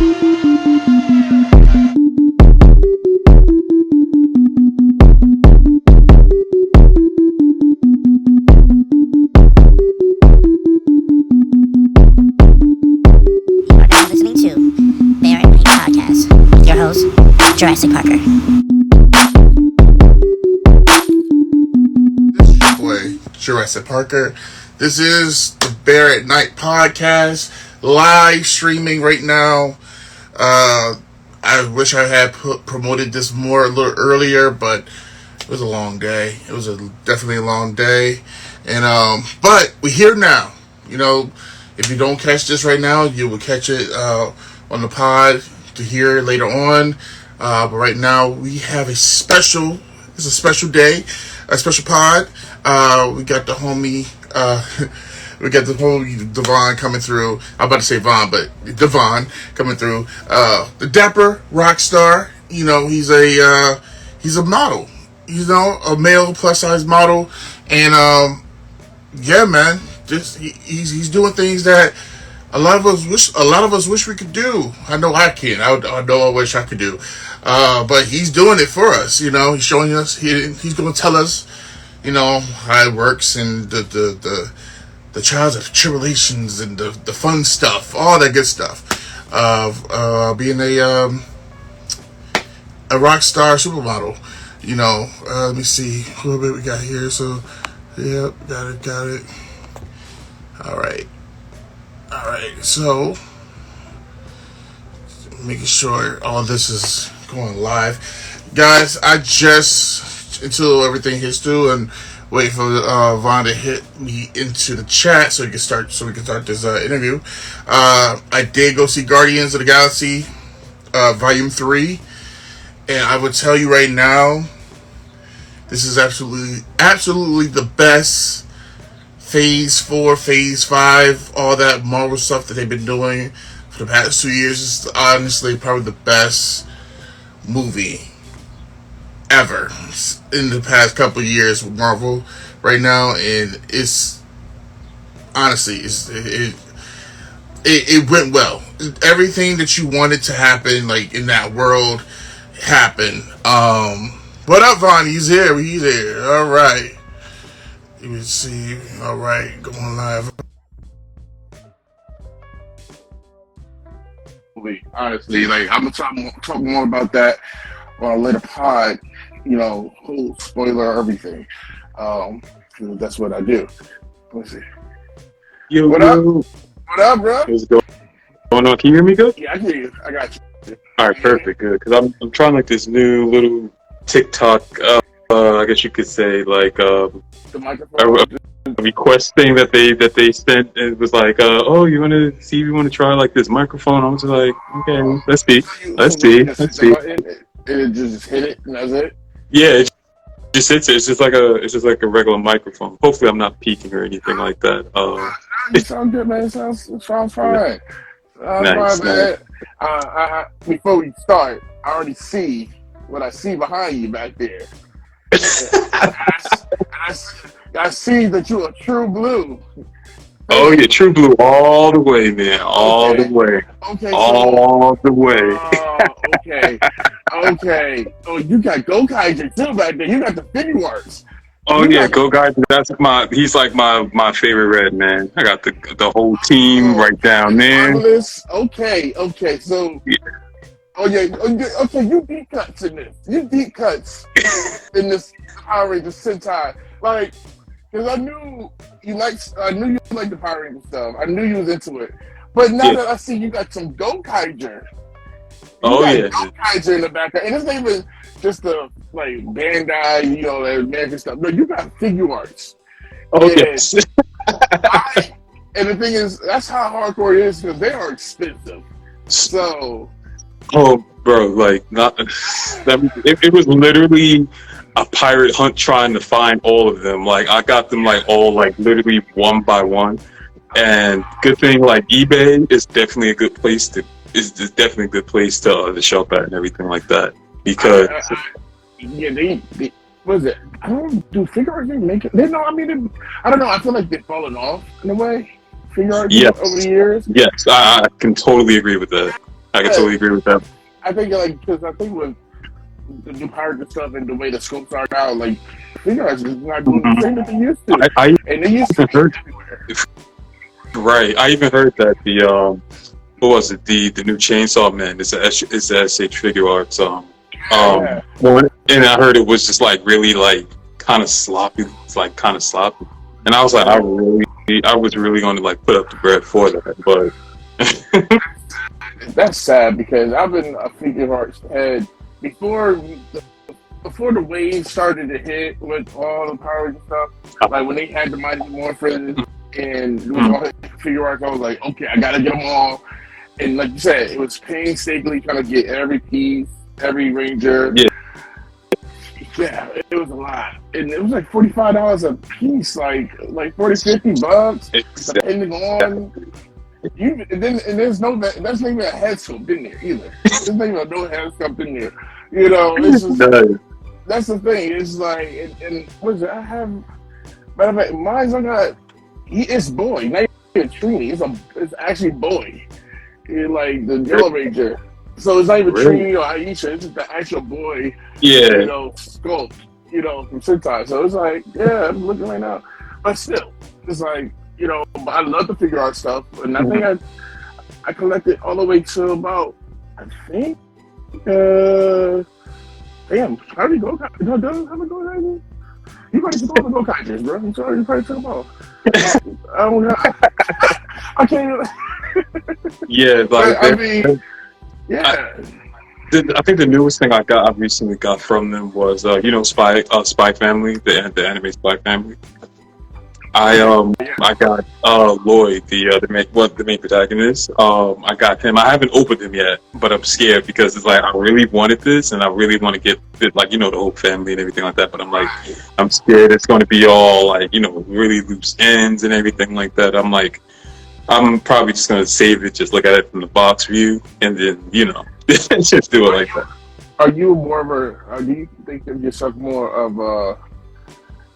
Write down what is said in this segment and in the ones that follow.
Jurassic Parker. This is your boy, Jurassic Parker. This is the at Night podcast, live streaming right now. Uh, I wish I had put, promoted this more a little earlier, but it was a long day. It was a definitely a long day, and um, but we're here now. You know, if you don't catch this right now, you will catch it uh, on the pod to hear later on. Uh, but right now, we have a special. It's a special day, a special pod. Uh, we got the homie. Uh, we got the whole Davon coming through. I'm about to say Vaughn, but Davon coming through. Uh, the dapper rock star. You know, he's a uh, he's a model. You know, a male plus size model, and um, yeah, man, just he, he's he's doing things that a lot of us wish a lot of us wish we could do. I know I can. I, I know I wish I could do, uh, but he's doing it for us. You know, he's showing us. He, he's going to tell us, you know, how it works and the the the, the trials and tribulations and the the fun stuff, all that good stuff of uh, being a um, a rock star supermodel. You know, uh, let me see a little bit we got here. So, yep, got it, got it. All right, all right. So, making sure all this is going live, guys. I just until everything hits through and wait for uh, Vaughn to hit me into the chat so we can start so we can start this uh, interview. Uh, I did go see Guardians of the Galaxy, uh, Volume Three, and I would tell you right now, this is absolutely absolutely the best Phase Four, Phase Five, all that Marvel stuff that they've been doing for the past two years is honestly probably the best movie ever in the past couple years with Marvel right now, and it's honestly it's it, it it went well. Everything that you wanted to happen, like in that world, happened. Um, what up, Vaughn? He's here. He's here. All right. You can see. All right, going live. Honestly, like I'm gonna talk more, talk more about that on a later pod. You know, spoiler everything. Um, that's what I do. Let's see. Yo, What up? yo. What up, bro? What's going on? Can you hear me good? Yeah, I can hear you. I got you. All right, perfect, good. Because I'm I'm trying like this new little TikTok. Uh, uh, I guess you could say like um, The a, microphone. a request thing that they that they sent. It was like, uh, oh, you want to see if you want to try like this microphone? I was like, okay, let's see. Let's see, let's see. And it just hit it, and that's it. Yeah, it just. It's just like a it's just like a regular microphone. Hopefully, I'm not peaking or anything like that. Uh, You sound good, man. It sounds, it sounds fine. Sounds Nice, fine, man. Uh, I, before we start, I already see what I see behind you back there. I, I, I see that you're a true blue. oh yeah, True Blue all the way, man, all Okay. the way, Okay. So, all the way. Oh, okay. Okay. Oh, you got Gokaiger too back there. You got the Figuarts. Oh You yeah, got- Go Guys. That's my. He's like my my favorite red man. I got the the whole team oh, right down there. Marvelous. Okay. Okay. So. Oh, yeah. Oh yeah. Okay. You deep cuts in this. You deep cuts in this Power Rangers Sentai. Like, because I knew you like. I knew you liked the Power Rangers stuff. I knew you was into it. But now Yeah. that I see you got some Gokaiger. Oh, yeah. Gokaiger in the background, and it's not even just the like Bandai, you know, that American stuff. No, you got Figuarts. Oh Yeah. yes. I, and the thing is, that's how hardcore it is because they are expensive. So Oh, bro, like not. That, it, it was literally a pirate hunt trying to find all of them. Like I got them like all like literally one by one. And good thing like eBay is definitely a good place to is is definitely a good place to uh, to shop at and everything like that because I- I- yeah, they, they what is it? I don't do Figuarts. They make it. They know. I mean, they, I don't know. I feel like they've fallen off in a way. Figuarts Yes. over the years. yes, I, I can totally agree with that. I can Yeah. totally agree with that. I think like because I think with the new pirate stuff and the way the scopes are now, like Figuarts is not doing the same that they used to, I, I and they used to Heard- everywhere. right. I even heard that the um, what was it? The the new Chainsaw Man is a is a SH Figuarts. Um, um, Yeah. and I heard it was just like really like kind of sloppy. It's like kind of sloppy, and I was like, I really, I was really going to like put up the bread for that, but That's sad because I've been a Figuarts head before the, before the wave started to hit with all the powers and stuff. Like when they had the Mighty Morphin and it was all Figuarts, I was like, okay, I gotta get them all. And like you said, it was painstakingly trying to get every piece, every ranger. Yeah. Yeah, it was a lot, and it was like forty five dollars a piece, like like 40, 50 bucks it's, depending on you and then and there's no that's not even a head sculpt in there either. There's not even no head sculpt in there. You know, it's just, uh, that's the thing. It's like and, and what is it? I have matter of fact, mine's I got he is boy, not even Trini. It's a it's actually boy. He, like the Yellow Ranger. So it's not even Really? Trini or Aisha, it's just the actual boy yeah, you know, sculpt, you know, from Sentai. So it's like, yeah, I'm looking right now. But still, it's like, you know, I love the figure art stuff. And I think I I collected all the way to about, I think, uh, damn, how do you go? No, doesn't have a Gokaiger? You probably took all the go bro. I'm sorry, you probably took them all. I don't know. I can't even, yeah. Like I mean, yeah. the, I think the newest thing I got, I recently got from them was, uh, you know, Spy, uh, Spy Family, the the anime Spy Family. I um I got uh Loid, the uh, the main what the main protagonist. Um, I got him. I haven't opened him yet, but I'm scared because it's like I really wanted this, and I really want to get it, like you know the whole family and everything like that. But I'm like, I'm scared it's going to be all like you know really loose ends and everything like that. I'm like, I'm probably just going to save it, just look at it from the box view, and then you know just do it like that. Are you more of a? Do you think of yourself more of a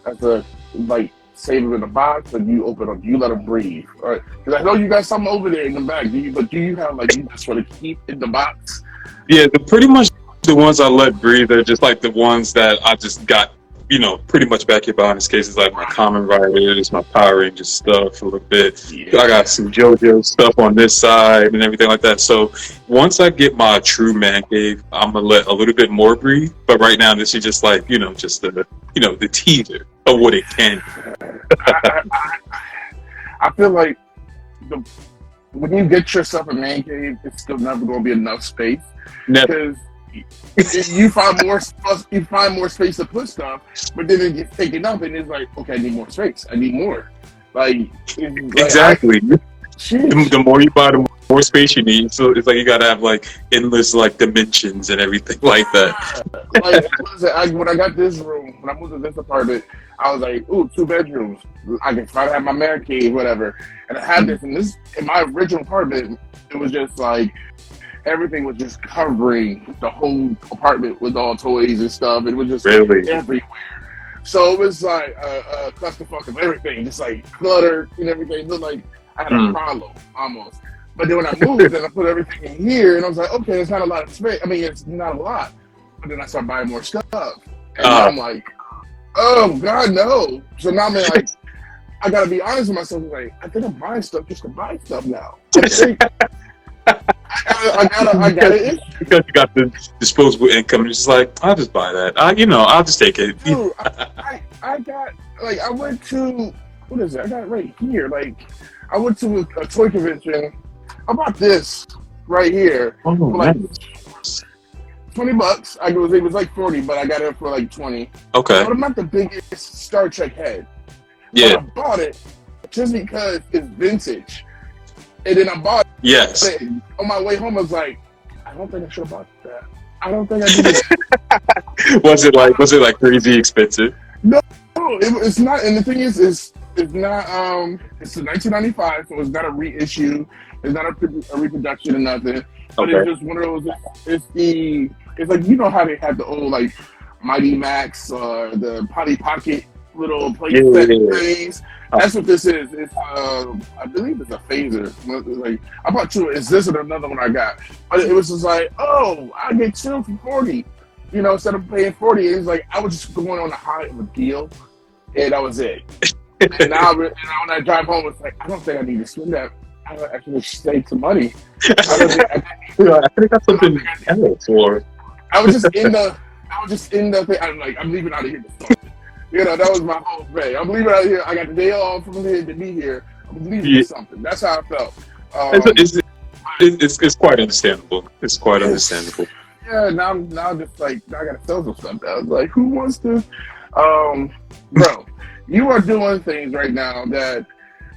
as a like save it in the box, or do you open up? Do you let them breathe? Because I know you got something over there in the back. Do you? But do you have like you just want to keep in the box? Yeah, the pretty much the ones I let breathe are just like the ones that I just got, you know, pretty much back here behind this case is like my Kamen Riders, my Power Ranger stuff a little bit. I got some JoJo stuff on this side and everything like that. So once I get my true man cave, I'm gonna let a little bit more breathe. But right now, this is just like you know, just the you know the teaser of what it can. I, I, I feel like the when you get yourself a man cave, it's still never to be enough space Never. because you find more stuff, you find more space to put stuff, but then it gets taken up, and it's like, okay, I need more space. I need more. Like, like, Exactly. I- The, the more you buy, the more space you need. So it's like you gotta have like endless like dimensions and everything like that. like listen, I, when I got this room, when I moved to this apartment, I was like, ooh, two bedrooms. I can try to have my man cave, whatever. And I had this and this in my original apartment. It was just like everything was just covering the whole apartment with all toys and stuff. It was just Really. everywhere. So it was like a, a clusterfuck of everything, just like clutter and everything. It looked like I had a Hmm. problem almost. But then when I moved and I put everything in here, and I was like, okay, it's not a lot of space. I mean, it's not a lot. But then I started buying more stuff, and Ah. I'm like, oh god, no. So now I'm like, I gotta be honest with myself. Like, I think I'm buying stuff just to buy stuff now. I think I gotta, I gotta, I gotta Because you got the disposable income, it's just like I'll just buy that. I, you know, I'll just take it. Dude, I, I, I got like I went to what is it? I got it right here. Like I went to a, a toy convention. I bought this right here Oh, like nice. twenty bucks. I was it was like forty, but I got it for like twenty. Okay. But I'm not the biggest Star Trek head. Yeah. But I bought it just because it's vintage. And then I bought Yes. On my way home, I was like, I don't think I should have bought that. I don't think I did it. Was it like was it like crazy expensive? No, it, it's not. And the thing is, is it's not. Um, it's a 1995, so it's not a reissue. It's not a, a reproduction or nothing. But it's just one of those. It's the. It's like you know how they had the old like Mighty Max or the Potty Pocket little play Yeah, yeah, yeah. things. That's what this is. It's uh, I believe it's a phaser. Like I bought two. Is this and another one I got? But it was just like, oh, I get two for forty. You know, instead of paying forty, it was like I was just going on a high of a deal, and that was it. and now, and now when I drive home, it's like I don't think I need to spend that. I actually save some money. I, think, I, Yeah, I think that's something else or I was just in the, I was just in the thing. I'm like, I'm leaving out of here. You know, that was my whole thing. I'm leaving out of here. I got the day off from here to be here. I'm leaving Yeah. something. That's how I felt. Um, it's, it's, it's, it's quite understandable. It's quite understandable. yeah, now, I'm- now I'm just like, now I got to sell some stuff. I was like, who wants to? Um, bro, you are doing things right now that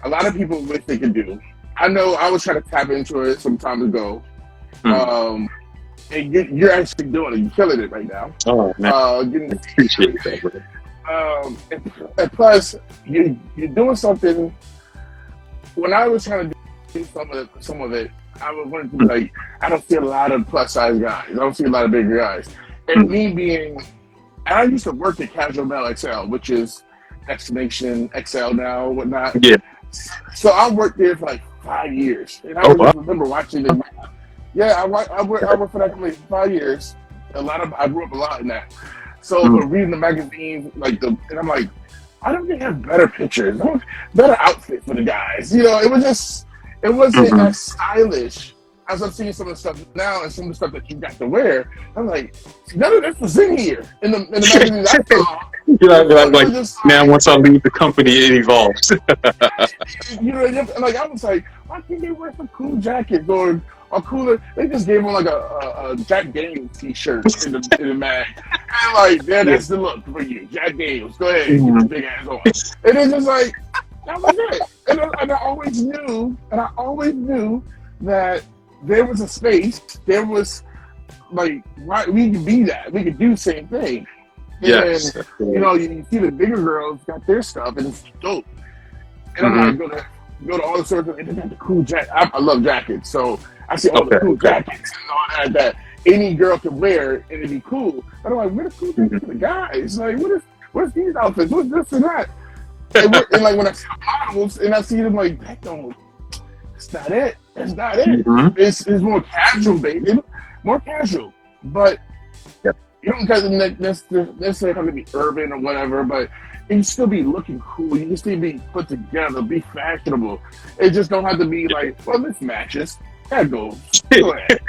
a lot of people wish they could do. I know I was trying to tap into it some time ago. Hmm. Um, and you, you're actually doing it. You're killing it right now. Oh man, Uh, getting I appreciate that. Um, and, and plus you you're doing something. When I was trying to do some of it, some of it, I was wanted to be like, I don't see a lot of plus size guys. I don't see a lot of bigger guys. And me being, and I used to work at Casual Male XL, which is Destination XL now, whatnot. Yeah. So I worked there for like five years, and I Oh, wow. remember watching it. Yeah, I, I worked. I worked for that company for five years. A lot of I grew up a lot in that. So Mm. but reading the magazines, like the, and I'm like, why don't think they have better pictures, better outfit for the guys? You know, it was just, it wasn't Mhm. as stylish as I'm seeing some of the stuff now and some of the stuff that you got to wear. I'm like, none of this was in here in the in the magazines I saw. You know, like, was like now, once I leave the company, it evolves. you know, and like I was like, why can't they wear some cool jackets or or cooler? They just gave him like a, a, a Jack Daniels t-shirt in the in the mag, and like, yeah, that's the look for you, Jack Daniels. Go ahead, your big ass on. And it's just like that was it. And I, and I always knew, and I always knew that there was a space, there was like, right, we could be that, we could do the same thing. yes. And, you know, you, you see the bigger girls got their stuff and it's dope. And I'm mm-hmm. like, go to go to all the stores and they got the cool jacket. I, I love jackets, so I see all the cool jackets and all that that any girl can wear and it'd be cool. But I'm like, the cool jackets Mm-hmm. for the guys? Like, what is what's these outfits? What's this and that? And, and like when I see models and I see them like that don't that's not it. That's not it. Mhm. It's, it's more casual, baby. More casual. But Yep. you don't have to ne- necessarily necessarily have to be urban or whatever, but you can still be looking cool. You can still be put together, be fashionable. It just don't have to be like, well, this matches. That goes. Go ahead.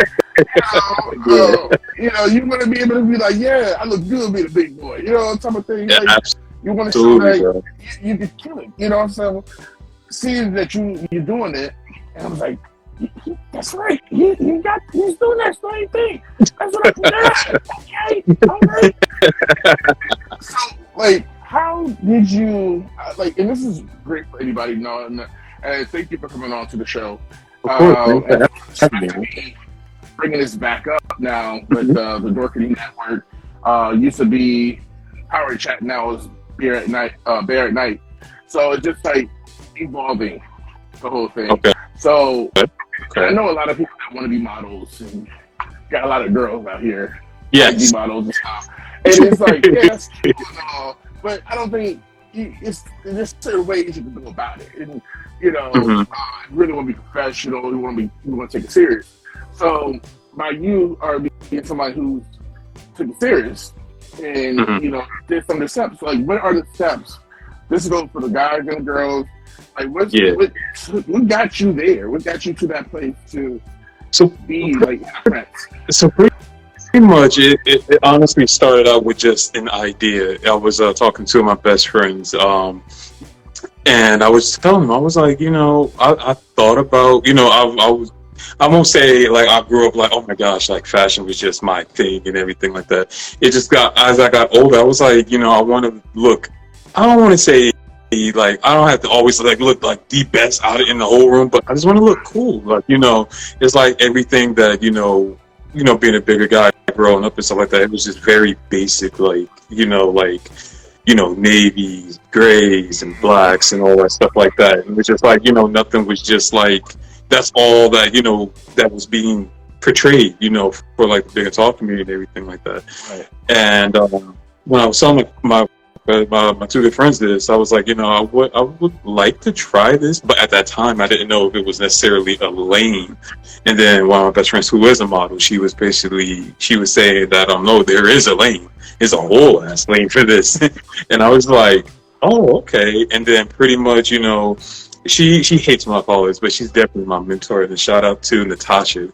you, know, uh, you know, you want to be able to be like, yeah, I look good, being the big boy. You know, type of thing. Yeah, Like, you want to show bro. you, you could kill it. You know what I'm saying? Seeing that you you're doing it, and I was like, "He- he- that's right. He, he got he's doing that same thing. That's what I'm doing. okay, all right. so like, how did you like? And this is great for anybody knowing. that- And thank you for coming on to the show. Of course, Um, man. and having especially bringing this back up now with uh, the Dorkity Network. Uh, used to be Power Chat, now is Beer at Night. Uh, Bear at Night. So it's just like evolving the whole thing. Okay. So I know a lot of people that want to be models and got a lot of girls out here Yes. be models and stuff. And it's like, yeah, that's and all, but I don't think you- it's there's certain ways you can go about it. And you know, Mhm. uh, you really want to be professional. You want to be, you want to take it serious. So by you are being somebody who took it serious, and Mhm. you know, did some of the steps. Like, what are the steps? This is goes for the guys and the girls. Like, what's, Yeah. what, what got you there? What got you to that place to So be like friends? So pretty, pretty much, it, it, it honestly started out with just an idea. I was uh, talking to my best friends, um, and I was telling them, I was like, you know, I, I thought about, you know, I, I was. I won't say like I grew up like oh my gosh like fashion was just my thing and everything like that. It just got as I got older I was like you know I want to look. I don't want to say like I don't have to always like look like the best out in the whole room, but I just want to look cool. Like you know, it's like everything that you know you know, being a bigger guy growing up and stuff like that, it was just very basic, like, you know, like, you know, navies, grays, and blacks, and all that stuff like that. And it was just like, you know, nothing was just like, that's all that, you know, that was being portrayed, you know, for like the big guitar community and everything like that. Right. And um, when I was telling my, my uh, my, my two good friends did this. I was like, you know, I would I would like to try this, but at that time I didn't know if it was necessarily a lane. And then one of my best friends, who is a model, she was basically she was saying that um no, there is a lane. There's a whole ass lane for this, and I was like, oh okay. And then pretty much, you know, she she hates my followers, but she's definitely my mentor. And shout out to Natasha.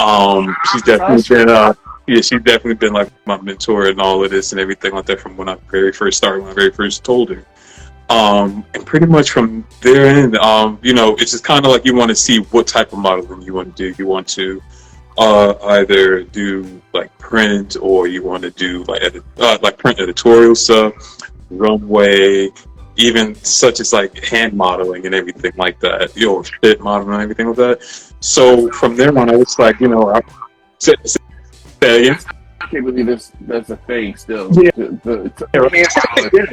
Um, she's definitely been uh yeah, she's definitely been like my mentor and all of this and everything like that from when I very first started, when I very first told her. Um, and pretty much from there in, um, you know, it's just kind of like you want to see what type of modeling you want to do. You want to uh, either do like print or you want to do like edit, uh, like print editorial stuff, runway, even such as like hand modeling and everything like that, you know, fit modeling and everything like that. So from there on, I was like, you know, I, again. I can't believe this that's a thing still. Yeah. The, the, the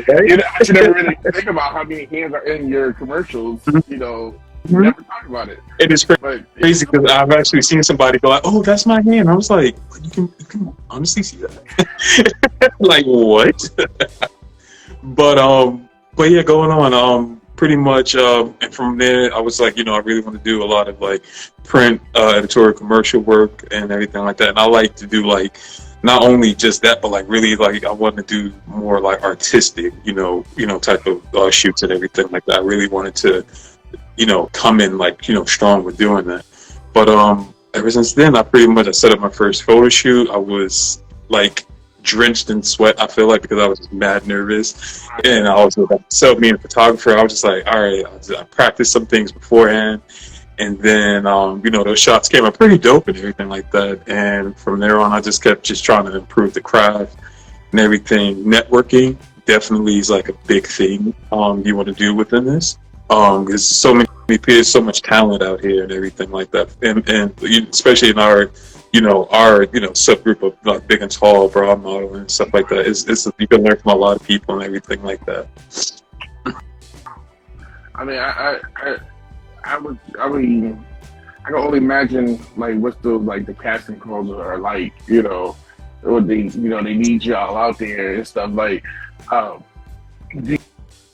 hand. You know, I should never really think about how many hands are in your commercials. You know, you Mhm. never talk about it. It is crazy. But crazy because I've actually seen somebody go like, "Oh, that's my hand." I was like, "You can, you can honestly see that." like what? but um, but yeah, going on. Um, pretty much. Um, and from there, I was like, you know, I really want to do a lot of like print, uh, editorial, commercial work, and everything like that. And I like to do like not only just that, but like really like I want to do more like artistic, you know, you know, type of uh, shoots and everything like that. I really wanted to you know, come in like, you know, strong with doing that. But um ever since then I pretty much I set up my first photo shoot. I was like drenched in sweat, I feel like because I was just mad nervous. And I was like so being a photographer, I was just like, all right, I, just, I practiced some things beforehand. And then um, you know, those shots came out pretty dope and everything like that. And from there on I just kept just trying to improve the craft and everything. Networking definitely is like a big thing um you want to do within this um there's so many people so much talent out here and everything like that and and especially in our you know our you know subgroup of like big and tall broad modeling and stuff like that it's, it's you can learn from a lot of people and everything like that I mean, I, I, I, I would, I mean, I can only imagine like what's the like the casting calls are like. You know, what they, you know, they need y'all out there and stuff. Like, um, do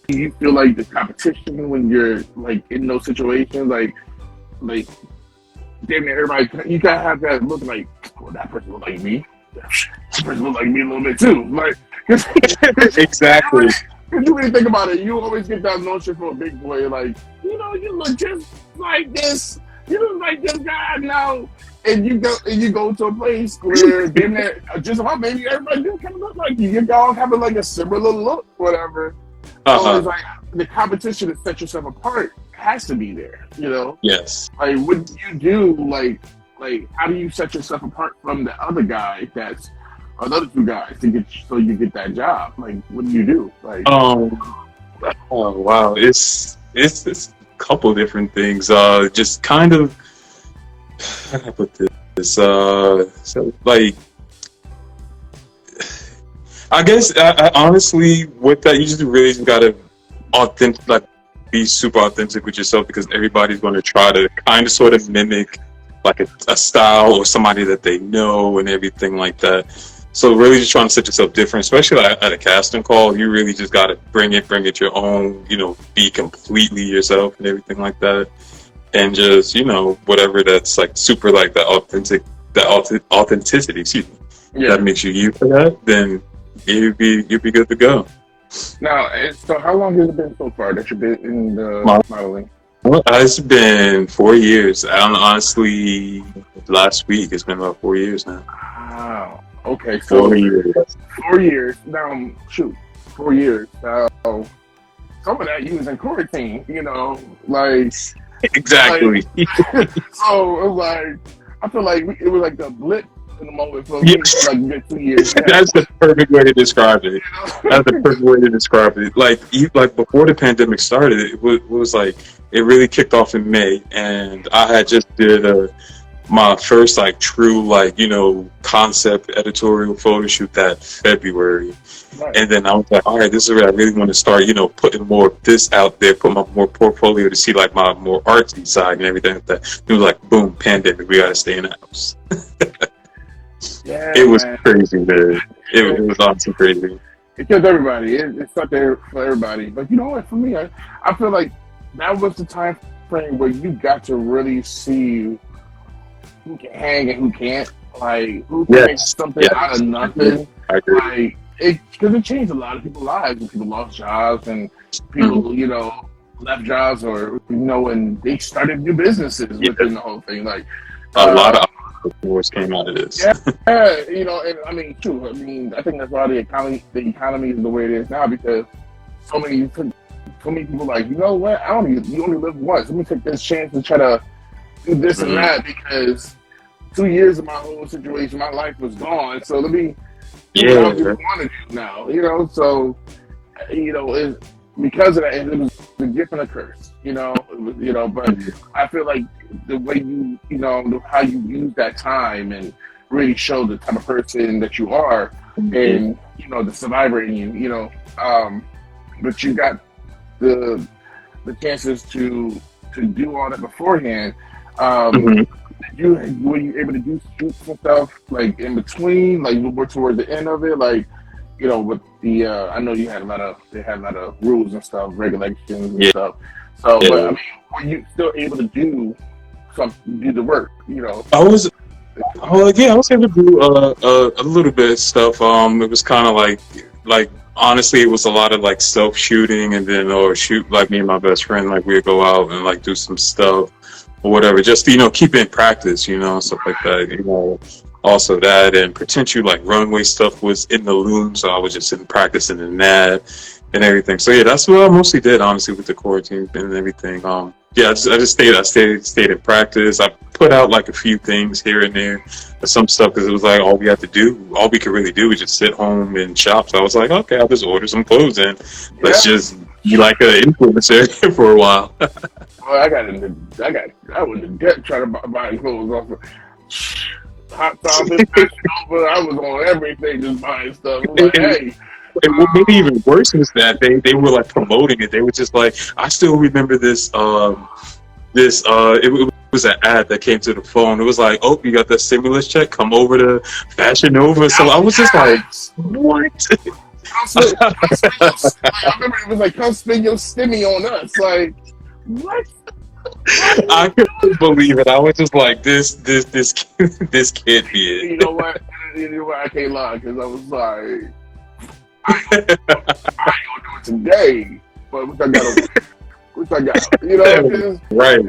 you feel like the competition when you're like in those situations, like, like, damn near everybody, you gotta have that look like, well, that person look like me. That person look like me a little bit too. Like, exactly If you really think about it, you always get that notion from a big boy, like, you know, you look just like this. You look like this guy now. And you go and you go to a place where then that uh, just about maybe everybody do kind of look like you. You all having like a similar look, whatever. So uh-huh. it's like the competition to set yourself apart has to be there. You know, yes like what do you do? Like, like how do you set yourself apart from the other guy that's or the other two guys to get so you get that job? Like, what do you do? Like, Um. Oh wow, it's it's it's a couple different things. Uh, just kind of how can I put this? Uh, so like, I guess I, I honestly with that you just really just gotta authentic like be super authentic with yourself because everybody's going to try to kind of sort of mimic like a, a style or somebody that they know and everything like that. So really just trying to set yourself different, especially like at a casting call, you really just got to bring it, bring it your own, you know, be completely yourself and everything like that. And just, you know, whatever that's like super like that authentic, that authentic, authenticity, excuse me, yeah. that makes you you for that, then you'd be, you'd be good to go. Now, so how long has it been so far that you've been in the modeling? Well, uh, It's been four years. I don't honestly, last week, it's been about four years now. Wow. Okay, so Four years. four years. Now, shoot, four years. Now, some of that you was in quarantine. You know, like Exactly. so it was like I feel like it was like the blip in the moment for Yeah. like good two years. That's the perfect way to describe it. That's the perfect way to describe it. Like, you, like before the pandemic started, it was, it was like it really kicked off in May, and I had just did a, my first like true like you know concept editorial photo shoot that February, Right. and then I was like, all right, this is where I really want to start. You know, putting more of this out there, put my more portfolio to see like my more artsy side and everything like that. It was like, boom, pandemic, we gotta stay in the house. yeah, It was man. crazy, man. It, it was honestly crazy. it kills everybody. It, it's not there for everybody. But you know what? For me, I, I feel like that was the time frame where you got to really see who can hang and who can't. Like who can Yes. make something Yes. out of nothing. I agree. Like it because it changed a lot of people's lives and people lost jobs and people, Mm-hmm. you know, left jobs or you know, and they started new businesses Yeah. within the whole thing. Like A uh, lot of entrepreneurs came out of this. Yeah. Yeah, you know, and I mean, true. I mean, I think that's why the economy, the economy is the way it is now because so many, so many people like, you know what? I don't. Even, you only live once. Let me take this chance to try to do this Mhm. and that because two years of my whole situation, my life was gone. So let me do Yeah, what I want to do now. You know, so you know, it, because of that, it was a gift and a curse. You know, was, you know, but I feel like the way you, you know, how you use that time and really show the type of person that you are and, you know, the survivor in you, you know, um, but you got the, the chances to, to do all that beforehand. Um, Mhm. you, were you able to do shoots and stuff like in between, like more towards the end of it, like, you know, with the, uh, I know you had a lot of, they had a lot of rules and stuff, regulations and Yeah. stuff. So, Yeah. but I mean, were you still able to do some, do the work, you know? I was, oh yeah, I was able to do uh, a little bit of stuff. Um, it was kind of like, like honestly, it was a lot of like self shooting, and then or shoot like me and my best friend, like we'd go out and like do some stuff or whatever, just you know, keep in practice, you know, stuff like that. You know, also that and potential like runway stuff was in the loom, so I was just in practicing in that and everything. So yeah, that's what I mostly did, honestly, with the quarantine and everything. Um, yeah, I just, I just stayed, I stayed, stayed in practice. I put out like a few things here and there, some stuff because it was like all we had to do, all we could really do was just sit home and shop. So I was like, okay, I'll just order some clothes in. Let's Yeah. just be like an influencer for a while. Well, I got into, I got, I was in debt trying to buy, buy clothes off of Hot Fashion I was on everything just buying stuff. Like, hey, And what it even worse is that they, they were like promoting it. They were just like, I still remember this. Um, this uh, it, it was an ad that came to the phone. It was like, oh, you got that stimulus check? Come over to Fashion Nova. So I was just like, what? come spend, come spend your, I remember it was like, come spend your stimmy on us. Like, what? I couldn't believe it. I was just like, this, this, this, this can't be it. You know what? You know what? I can't lie because I was like, I ain't, gonna, do it today. But what I got, what I got, you know? 'cause- Right.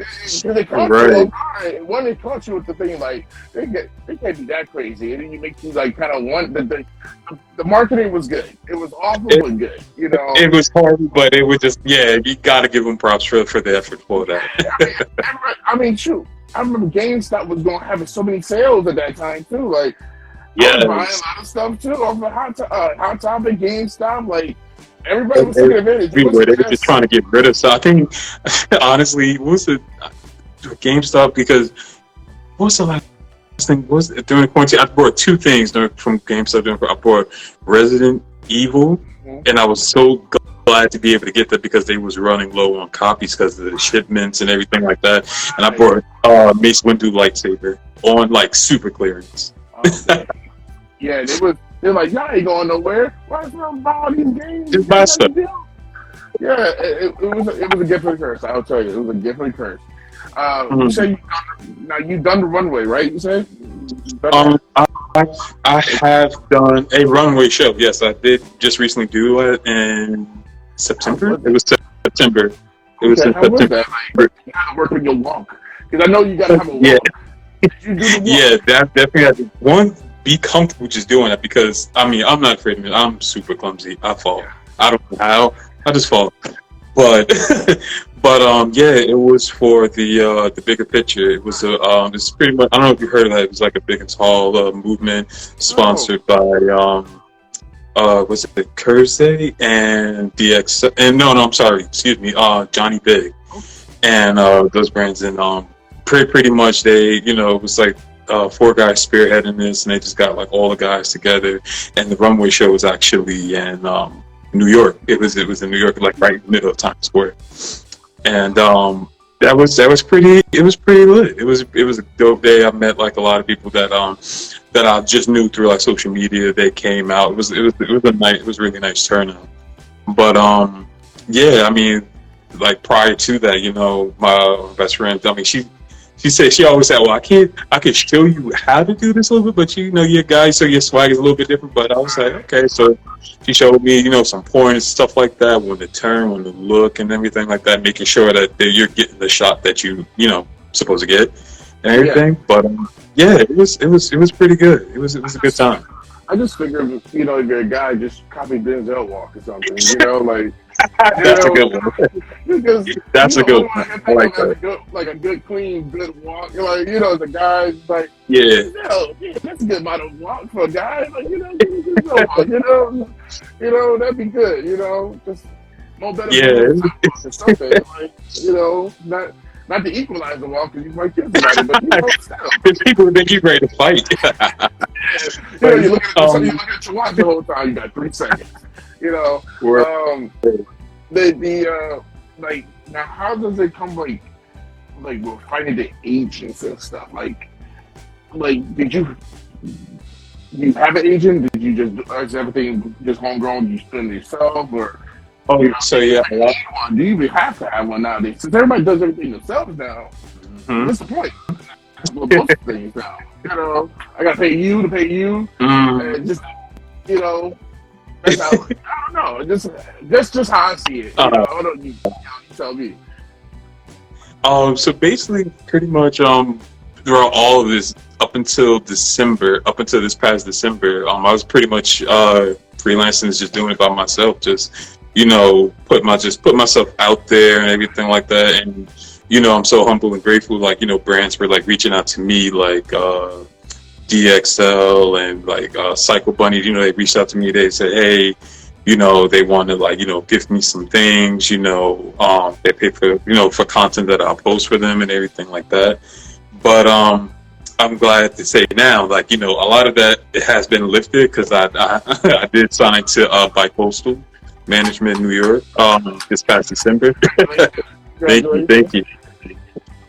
They caught Right. you. When they caught you with the thing, like they get they can't be that crazy, and then you make you like kind of want the, the the marketing was good. It was awful It- but good. You know, It was hard, but it was just, yeah, you got to give them props for, for the effort for that. I mean, remember- I mean, shoot, I remember GameStop was going having so many sales at that time too. Like, Was buying a lot of stuff too off of Hot, to- uh, Hot Topic, GameStop. Like, everybody was taking advantage. They were just trying to get rid of. So I think, honestly, what was it? GameStop because what was the last thing? Was during quarantine? I bought two things during, from GameStop. During, I bought Resident Evil, Mhm. and I was so glad to be able to get that because they was running low on copies because of the shipments and everything like that. And I bought uh, Mace Windu lightsaber on like super clearance. Oh. yeah, they was. They're like, y'all ain't going nowhere. Why is y'all buy all these games? Just buy stuff. Yeah, it, it, was a, it was a gift and curse. I'll tell you, it was a gift and curse. Uh, You Mhm. said you done, now you done the runway, right? You said. Um, I, I have done a runway show. Yes, I did just recently do it in September. It was September. It was okay, in how was that? Like, you gotta work on your walk because I know you gotta have a walk. Yeah. Did you do the walk? Yeah, that definitely one be comfortable just doing that because I mean I'm not afraid of it. I'm super clumsy. I fall. I don't know how. I just fall. But but um yeah, it was for the uh the bigger picture. It was a um it's pretty much I don't know if you heard of that. It was like a big and tall uh, movement sponsored by um uh was it Cursey and DX and no no I'm sorry excuse me uh Johnny Bigg and uh those brands and um pretty pretty much they you know it was like uh, four guys spearheading this, and they just got like all the guys together. And the runway show was actually in um, New York. It was it was in New York, like right in the middle of Times Square. And um, that was that was pretty. It was pretty lit. It was it was a dope day. I met like a lot of people that um that I just knew through like social media. They came out. It was it was it was a nice it was a really nice turnout. But um, yeah, I mean, like prior to that, you know, my best friend, I mean, she she said she always said, "Well, I can't, I can show you how to do this a little bit, but you know, you're a guy, so your swag is a little bit different." But I was like, okay, so she showed me, you know, some points, stuff like that, when to turn, when to look, and everything like that, making sure that, that you're getting the shot that you, you know, supposed to get, and everything. But um, yeah, it was, it was, it was pretty good. It was, it was a good time. I just figured, you know, if you're a guy, just copy Denzel walk or something. You know, like That's a good one. because That's you a good one. I like a good, like a good, clean, good walk. Like you know, the guys like, Yeah, that's a good amount of walk for a guy. Like you know, walk, you know, you know, that'd be good. You know, just more better. Yeah. something. Like you know, not. Not to equalize the walk because you might kill somebody, but you know, people think you're ready to fight. You know, you look at Um, you look at your watch the whole time. You got three seconds. You know, um, the the uh, like now, how does it come like like we're finding the agents and stuff? Like, like did you you have an agent? Did you just is everything just homegrown? You spend it yourself, or oh, so yeah, a lot- do you even have to have one nowadays? Since everybody does everything themselves now, Mhm. what's the point? Most things now, you know, I gotta pay you to pay you. Mm. and just you know, I don't know. Just that's just how I see it. You Uh-huh. know, I don't, you, you know, you tell me. Um, so basically, pretty much, um, throughout all of this, up until December, up until this past December, um, I was pretty much uh, freelancing, just doing it by myself, just you know, put my just put myself out there and everything like that. And you know, I'm so humble and grateful. Like you know, brands were like reaching out to me, like uh, DXL and like uh, Psycho Bunny. You know, they reached out to me. They said, hey you know, they want to like, you know, give me some things, you know, um, they pay for, you know, for content that I'll post for them and everything like that. But, um, I'm glad to say now, like, you know, a lot of that has been lifted because I, I, I did sign to, uh, Bicoastal Management in New York, um, this past December. Thank you, thank you.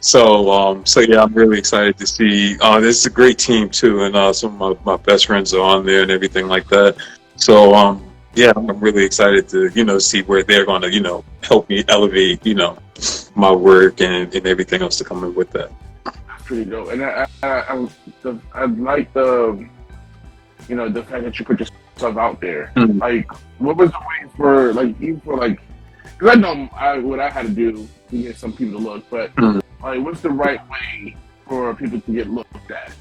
So, um, so yeah, I'm really excited to see. Uh, this is a great team too, and uh, some of my, my best friends are on there and everything like that. So, um, yeah, I'm really excited to you know see where they're going to you know help me elevate you know my work and, and everything else to come in with that. Pretty dope. And I, I, I, I, I like the, you know, the fact that you put yourself out there. Mhm. Like, what was the way for, like, even for, like, because I know I, what I had to do to get some people to look, but, Mhm. like, what's the right way for people to get looked at?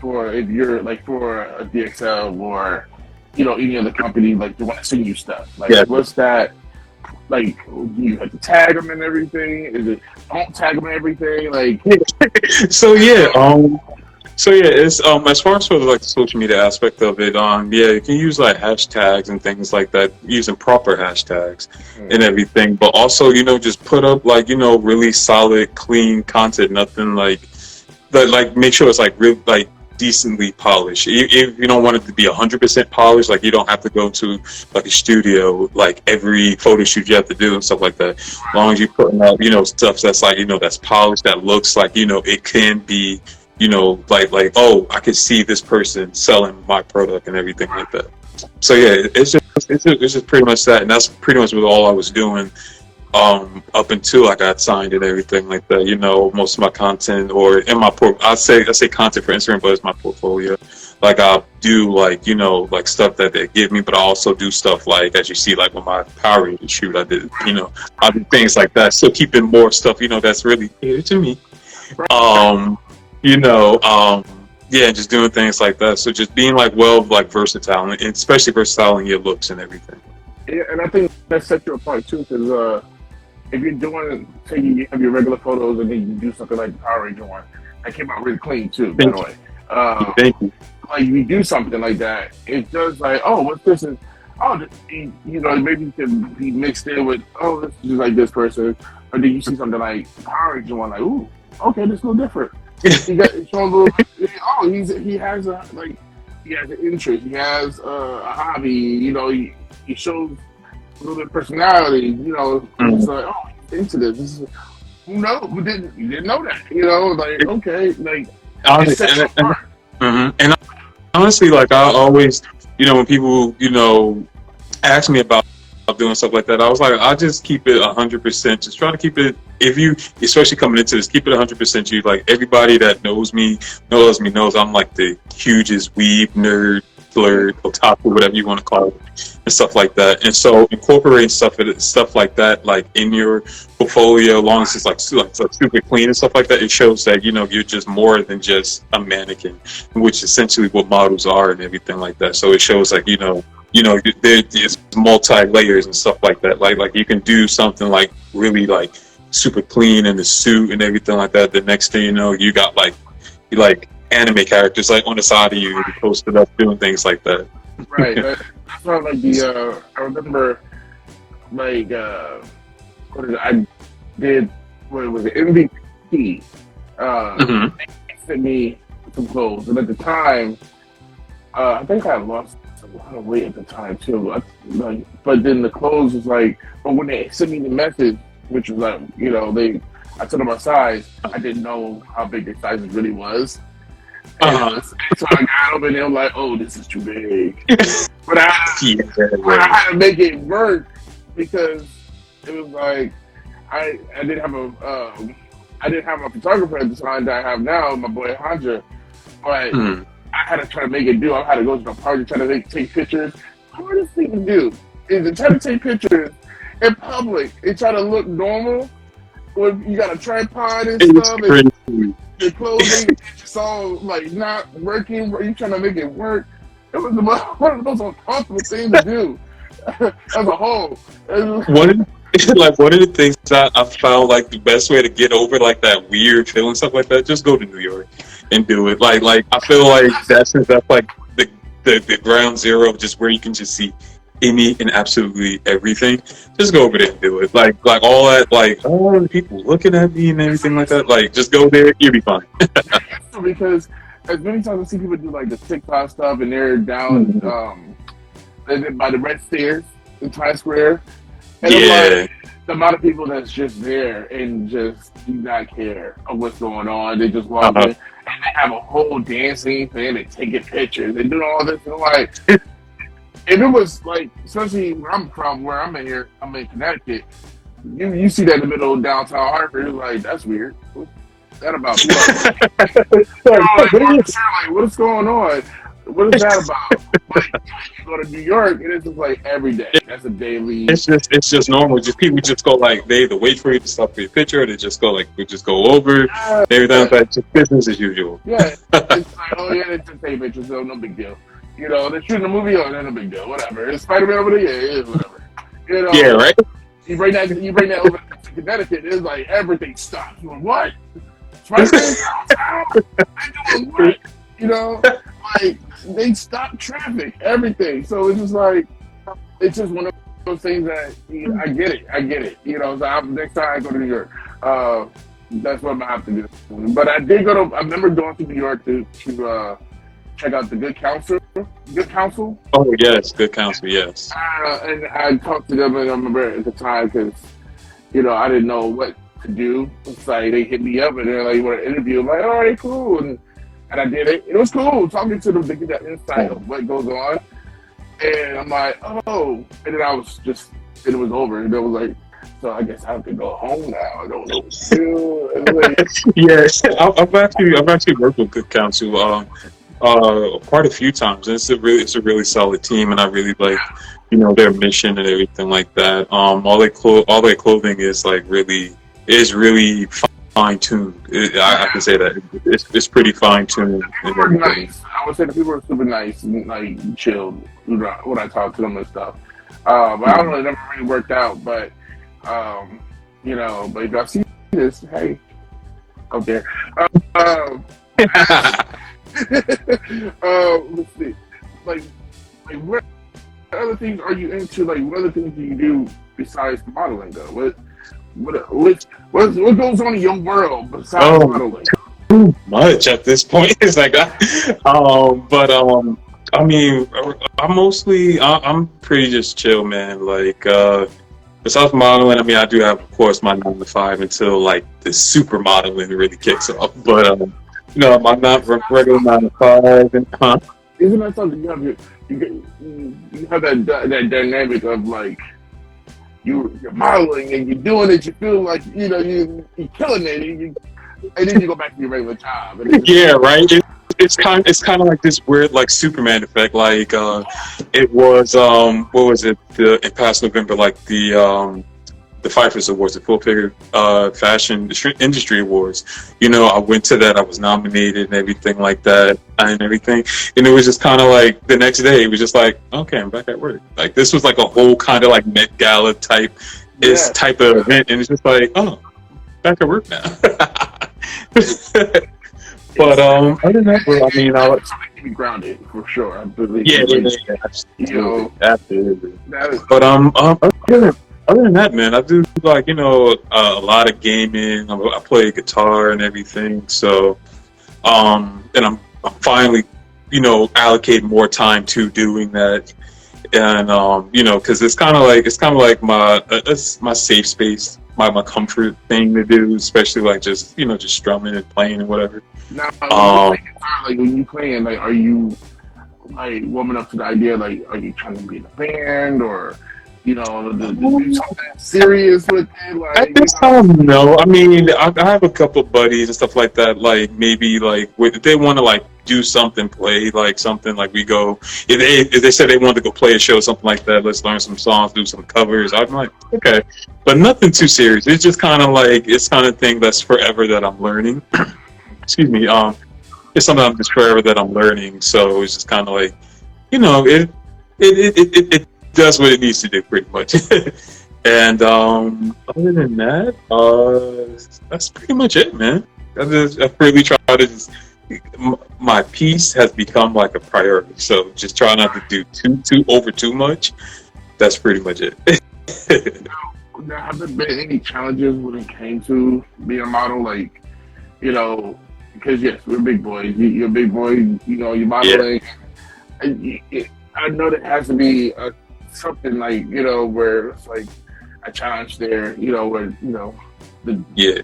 For if you're, like, for a DXL or, you know, any other company, like, they want to send you stuff. Like, Yeah. what's that? Like, do you have to tag them and everything? Is it don't tag them and everything? Like, so yeah, um, so yeah, it's um as far as for like the social media aspect of it, um, yeah, you can use like hashtags and things like that, using proper hashtags and everything. But also, you know, just put up like you know really solid, clean content. Nothing like that. Like make sure it's like real, like decently polished. If if you don't want it to be hundred percent polished, like you don't have to go to like a studio like every photo shoot you have to do and stuff like that. As long as you're putting out, you know, stuff that's like you know that's polished, that looks like you know it can be, you know, like like oh, I can see this person selling my product and everything like that. So yeah, it's just it's just, it's just pretty much that, and that's pretty much what all I was doing um up until I got signed and everything like that. You know, most of my content or in my port I say I say content for Instagram, but it's my portfolio. Like I do like, you know, like stuff that they give me, but I also do stuff like as you see like with my Power Rangers shoot, I did, you know, I do things like that. So keeping more stuff, you know, that's really here to me. Um, you know, um yeah, just doing things like that. So just being like well like versatile and especially versatile in your looks and everything. Yeah, and I think that sets you apart too, because uh, if you're doing, say you have your regular photos and then you do something like the Power Ranger one, that came out really clean too, by the way. Uh, Thank you. like you do something like that, it does like, oh, what's this? And oh, this, you know, maybe you can be mixed in with, oh, this is like this person, or then you see something like Power Ranger one, like, ooh, okay, this is a little different. He got show a little, oh, he's he has a like, he has an interest, he has uh, a hobby, you know, he, he shows a little bit of personality, you know, it's like, oh, he's into this. this is, who knows? Who didn't? You didn't know that, you know? Like, okay, like, it Honest- sets you and- and-. Mhm. And honestly, like I always, you know, when people, you know, ask me about doing stuff like that, I was like, I just keep it hundred percent. Just try to keep it. If you, especially coming into this, keep it hundred percent. You like everybody that knows me knows me knows I'm like the hugest weeb nerd, flirt, otaku, whatever you want to call it, and stuff like that. And so incorporating stuff stuff like that, like in your portfolio, long as it's like, like, like super clean and stuff like that, it shows that you know you're just more than just a mannequin, which essentially what models are and everything like that. So it shows like you know you know there, there's multi layers and stuff like that. Like like you can do something like really like super clean in the suit and everything like that. The next thing you know, you got like like anime characters like on the side of you posted up doing things like that. right. That- That's why, like the uh, I remember, like uh, what is it? I did what was it MVP? Uh, Mhm. they sent me some clothes, and at the time, uh, I think I lost a lot of weight at the time too. I, like, but then the clothes was like, but when they sent me the message, which was like, you know, they, I told them my size. I didn't know how big their size really was. Uh-huh. uh, so I got them, and they were like, "Oh, this is too big." But I, Yeah, I had to make it work because it was like I I didn't have a um, I didn't have a photographer at the time that I have now, my boy Hanja. But Mhm. I had to try to make it do. I had to go to the party, try to take, take pictures. Hardest thing to do is to try to take pictures in public and try to look normal. When you got a tripod and It's stuff, and the clothing just all like not working. You trying to make it work? It was the most, one of the most uncomfortable things to do as a whole. And- the, like one of the things that I found like the best way to get over like that weird feeling stuff like that, just go to New York and do it. Like like I feel like that's that's like the, the the ground zero just where you can just see any and absolutely everything. Just go over there and do it. Like like all that like all the people looking at me and everything like that. Like just go there, you'll be fine. because as many times I see people do like the TikTok stuff and they're down Mhm. um, by the red stairs in Times Square. And I'm like, Yeah. the amount of people that's just there and just do not care of what's going on. They just walk Uh-huh. in and they have a whole dancing thing. They taking pictures. They doing all this. And like, if it was like, especially where I'm from, where I'm in here, I'm in Connecticut. You you see that in the middle of downtown Hartford, it's like that's weird. What's that about? You know, like, like, what's going on? What is that about? But you go to New York, and it's just like every day. That's a daily. It's just it's just normal. Just people just go like they either wait for you to stop for your picture or they just go like we just go over everything like just business as usual. Yeah, it's like, oh yeah, it's just take pictures, so no big deal. You know, they're shooting a movie, oh, no big deal, whatever. It's Spider Man over there, yeah, it is whatever. You know, Yeah, right? You bring that, you bring that over to Connecticut, it's like everything stops. You're like, what? Spider Man downtown? They doing what? You know, like they stop traffic, everything. So it's just like it's just one of those things that you know, I get it, I get it. You know, so I'm, next time I go to New York, uh, that's what I'm gonna have to do. But I did go to. I remember going to New York to to uh, check out the Good Counsel. Good Counsel, Oh yes, good counsel, yes. uh, and I talked to them, and I remember at the time because you know I didn't know what to do. It's like they hit me up and they're like, "You want to interview?" I'm like, "All right, cool." And, and I did it. It was cool talking to them to get that insight of what goes on. And I'm like, "Oh," and then I was just, and it was over. And it was like, so I guess I have to go home now. I don't know what to do. Yes, I've I've actually I've actually worked with Good Counsel um, uh, quite a few times, and it's a really it's a really solid team, and I really like you know their mission and everything like that. Um, all their clo- all their clothing is like really is really fine tuned. I, I can say that it's it's pretty fine tuned and people were everything. nice. I would say the people are super nice and like chilled when I talk to them and stuff. Uh, but I don't know, it never really worked out. But um, you know, but if y'all see this, hey, out there. Uh, um, uh, let's see, like, like what other things are you into? Like, what other things do you do besides modeling? Though, what what what what, goes on in your world besides Oh. modeling? too much at this point. It's like, um, but um, I mean, I'm mostly I, I'm pretty just chill, man. Like, uh, besides modeling, I mean, I do have, of course, my nine to five until like the super modeling really kicks off. But um, you know, my not regular nine to five and huh? isn't that something you have you you you have that that dynamic of like you you're modeling and you're doing it, you feel like you know you you're killing it, and, you, and then you go back to your regular job. Yeah, right. It, it's kind it's kind of like this weird like Superman effect. Like uh, it was um what was it the past November like the um the Fifers Awards, the Full Figure uh, Fashion Industry- Awards. You know, I went to that. I was nominated and everything like that, and everything. And it was just kind of like the next day. It was just like, okay, I'm back at work. Like this was like a whole kind of like Met Gala type is Yeah. type of event, and it's just like, oh, back at work now. but um, other than that, well, I mean, I, be grounded for sure. I believe. yeah, yeah, yeah, You know, absolutely, absolutely. But um, um other, than, that, man, I do like you know uh, a lot of gaming. I, I play guitar and everything. So, um, and I'm, I'm finally, you know, allocating more time to doing that. And um, you know, because it's kind of like it's kind of like my uh, it's my safe space, my my comfort thing to do, especially like just you know just strumming and playing and whatever. now, Um, play like when you playing, like, are you like warming up to the idea? Like, are you trying to be in a band or? You know, to do serious with it. Like, At this you know, time, no. I mean, I, I have a couple buddies and stuff like that. Like maybe like if they want to like do something, play like something. Like we go if they if they said they wanted to go play a show, something like that. Let's learn some songs, do some covers. I'm like, okay, but nothing too serious. It's just kind of like it's kind of thing that's forever that I'm learning. Excuse me. Um, it's something I'm just forever that I'm learning. So it's just kind of like, you know, it it it it, it, does what it needs to do pretty much. and um, other than that, uh, that's pretty much it, man. I just I really try to just my peace has become like a priority. So just try not to do too too over too much. That's pretty much it. there have there been any challenges when it came to being a model, like you know, because yes, we're big boys. You, you're a big boy. You know, you're modeling. You, I know there has to be a, something like you know where it's like a challenge there. You know, where you know the yeah.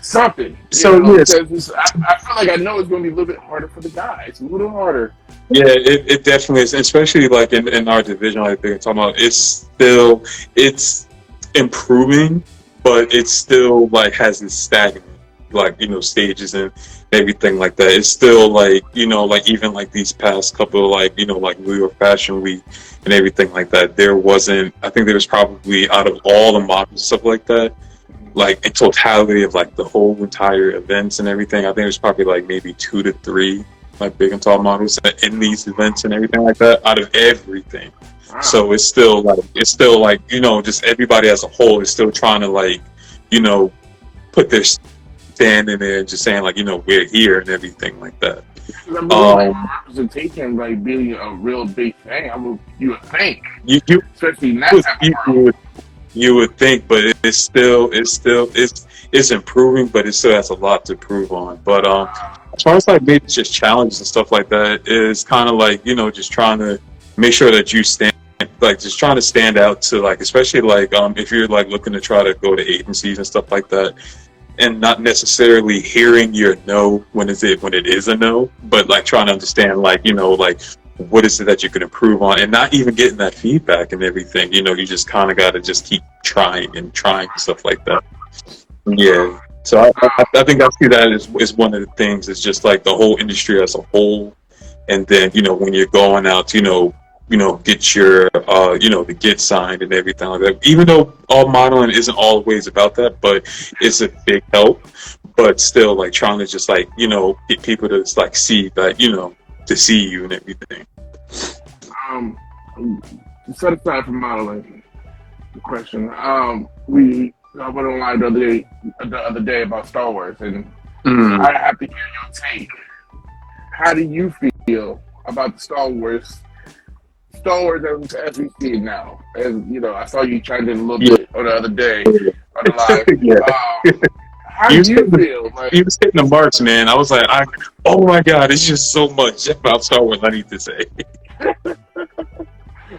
something. So, know, yes. 'cause it's- I, I feel like I know it's going to be a little bit harder for the guys. A little harder. Yeah, it, it definitely is, especially like in, in our division, like they're talking about. It's still it's improving, but it still like has its stagnant, like you know, stages and everything like that. It's still like you know, like even like these past couple, like you know, like New York Fashion Week and everything like that. There wasn't. I think there was probably out of all the models and stuff like that. Like in totality of like the whole entire events and everything, I think there's probably like maybe two to three like big and tall models in these events and everything like that out of everything. Wow. So it's still like it's still like you know just everybody as a whole is still trying to like you know put their stand in there and just saying like you know we're here and everything like that. Mean, like, um, representation, like being a real big thing. I would you would think, You you especially that would, you would you would think, but it- it's still it's still it's it's improving, but it still has a lot to prove on. But um, as far as like maybe just challenges and stuff like that is kind of like you know just trying to make sure that you stand like just trying to stand out to like especially like um if you're like looking to try to go to agencies and stuff like that and not necessarily hearing your no when is it when it is a no but like trying to understand like you know like what is it that you can improve on? And not even getting that feedback and everything you know you just kind of got to just keep trying and trying and stuff like that. Yeah. So I, I, I think I see that as, as one of the things is just like the whole industry as a whole. And then you know when you're going out you know you know get your uh you know to get signed and everything like that even though all modeling isn't always about that but it's a big help but still like trying to just like you know get people to like see that you know to see you and everything um, set aside from modeling the question. Um, we I went online the other day, the other day about Star Wars, and I have to hear your take. How do you feel about the Star Wars? Star Wars as, as we see it now, as you know, I saw you in a little Yeah. bit on the other day on the live. Yeah. Um, how You do you feel? Like, he was hitting the marks man i was like i oh my god it's just so much about star wars i need to say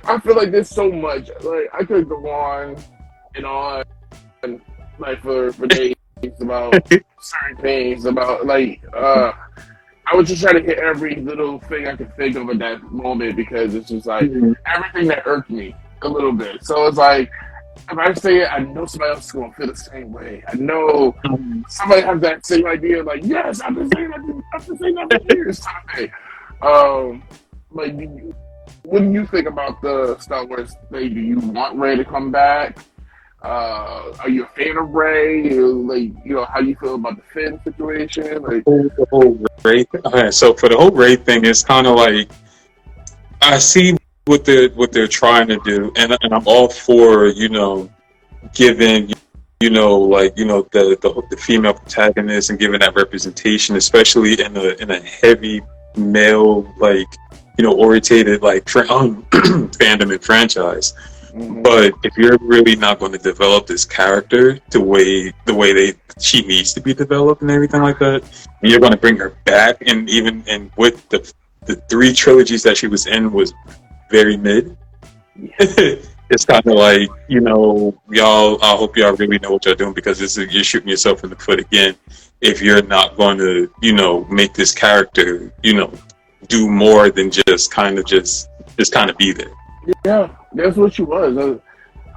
I feel like there's so much. Like I could go on and on, and like for for days about certain things about like uh I was just trying to hit every little thing I could think of at that moment because it's just like everything that irked me a little bit. So it's like if I say it, I know somebody else is going to feel the same way. I know somebody has that same idea. Like, yes, I've been saying that. I've been saying that for years. Um, like, you- what do you think about the Star Wars thing? Do you want Rey to come back? Uh, are you a fan of Rey? Like, you know, how you feel about the Finn situation? Like, the whole Rey. Okay, so for the whole Rey thing, it's kind of like I see what they're what they're trying to do, and and I'm all for you know giving you know like you know the the, the female protagonist and giving that representation, especially in a in a heavy male like you know orientated like fandom and franchise. Mhm. But if you're really not going to develop this character the way the way they she needs to be developed and everything like that, and you're going to bring her back, and even and with the the three trilogies that she was in was very mid. it's kind of like you know y'all. I hope y'all really know what y'all doing because this is you're shooting yourself in the foot again if you're not going to you know make this character you know do more than just kind of just just kind of be there. Yeah, that's what she was. Uh,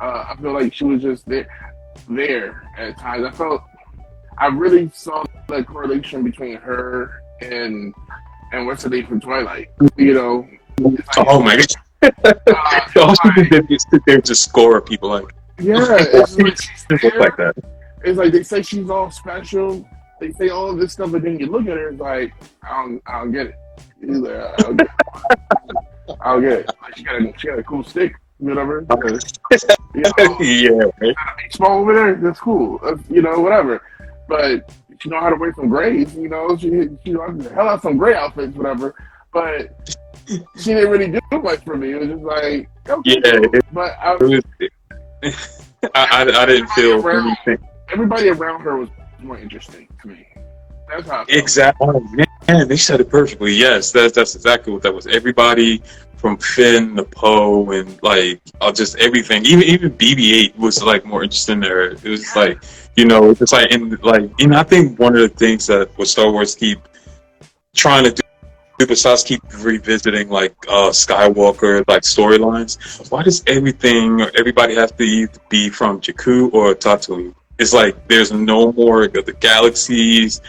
uh, I feel like she was just there, there at times. I felt, I really saw that correlation between her and and what's the name from Twilight. You know, like, Oh my god. uh, All she like, did is sit there and just score people like yeah, it's like there. like that. It's like they say she's all special. They say all of this stuff, but then you look at her, it's like I don't, I don't get it. She's like, I don't get it. I don't get it. Like, she got a, she got a cool stick, whatever. You know, yeah, small over there, that's cool. Uh, you know, whatever. But she know how to wear some grays. You know, she she know the hell out some gray outfits, whatever. But she didn't really do much for me. It was just like, okay, Yeah, cool. but I, was, I, I, I didn't feel anything. everybody around her was more interesting to me. That's how. Exactly. Oh, man, they said it perfectly. Yes, that's that's exactly what that was. Everybody from Finn to Poe and like uh, just everything. Even even BB-8 was like more interesting there. It was like you know, it's like and like and I think one of the things that what Star Wars keep trying to do. Besides keep revisiting like uh Skywalker like storylines, why does everything everybody have to either be from Jakku or Tatooine? It's like there's no more of the galaxies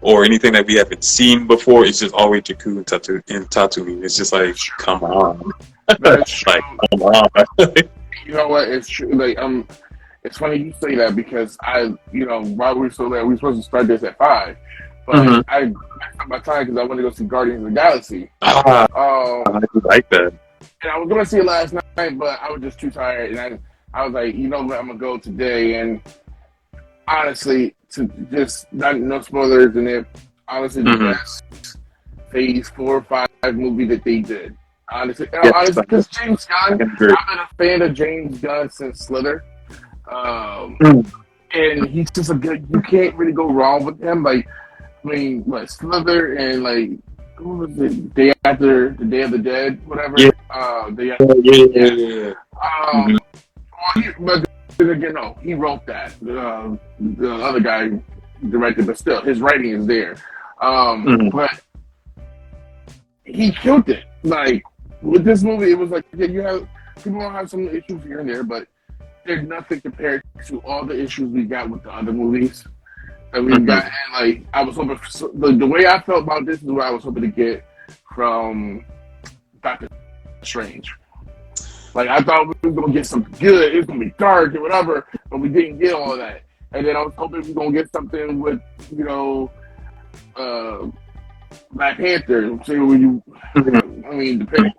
or anything that we haven't seen before. It's just always Jakku and Tatooine. And Tatooine. It's just like, come on, That's like come on. you know what? It's true. Like um, it's funny you say that because I, you know, while we were still there, we were supposed to start this at five, but Mhm. I messed up my time because I wanted to go see Guardians of the Galaxy. ah, Um, I like that. and I was gonna see it last night, but I was just too tired, and I, I was like, you know what, I'm gonna go today. And honestly, to just not no spoilers, and it honestly the Mhm. best Phase four or five movie that they did. Honestly, Yeah. honestly, because James Gunn. I've been a fan of James Gunn since Slither. Um, Mm. and he's just a good. You can't really go wrong with him. Like, I mean, what Slither and like, what was it? Day after the Day of the Dead, whatever. Yeah. Uh, Day Yeah, after, yeah, yeah, yeah. um, Mhm. well, he, but again, no, he wrote that. Uh, the other guy directed, but still, his writing is there. Um, Mhm. But he killed it. Like with this movie, it was like yeah, you have people don't have some issues here and there, but there's nothing compared to all the issues we got with the other movies that we Mhm. got. And like I was hoping, for, the, the way I felt about this is what I was hoping to get from Doctor Strange. Like I thought we were gonna get something good. It was gonna be dark and whatever, but we didn't get all that. And then I was hoping we were gonna get something with, you know, uh, Black Panther. See what you, Mhm. I mean, depending.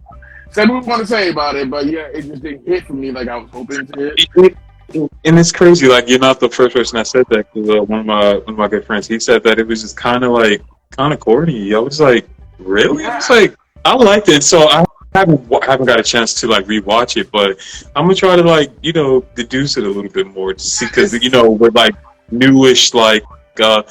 Said what we want to say about it, but yeah, it just didn't hit for me like I was hoping to hit. It- it- And it's crazy. Like you're not the first person that said that. 'cause, uh, one of my one of my good friends, he said that it was just kind of like kind of corny. I was like, really? I was like, I liked it. So I haven't wa- haven't got a chance to like rewatch it, but I'm gonna try to like you know deduce it a little bit more to see because you know with like newish like uh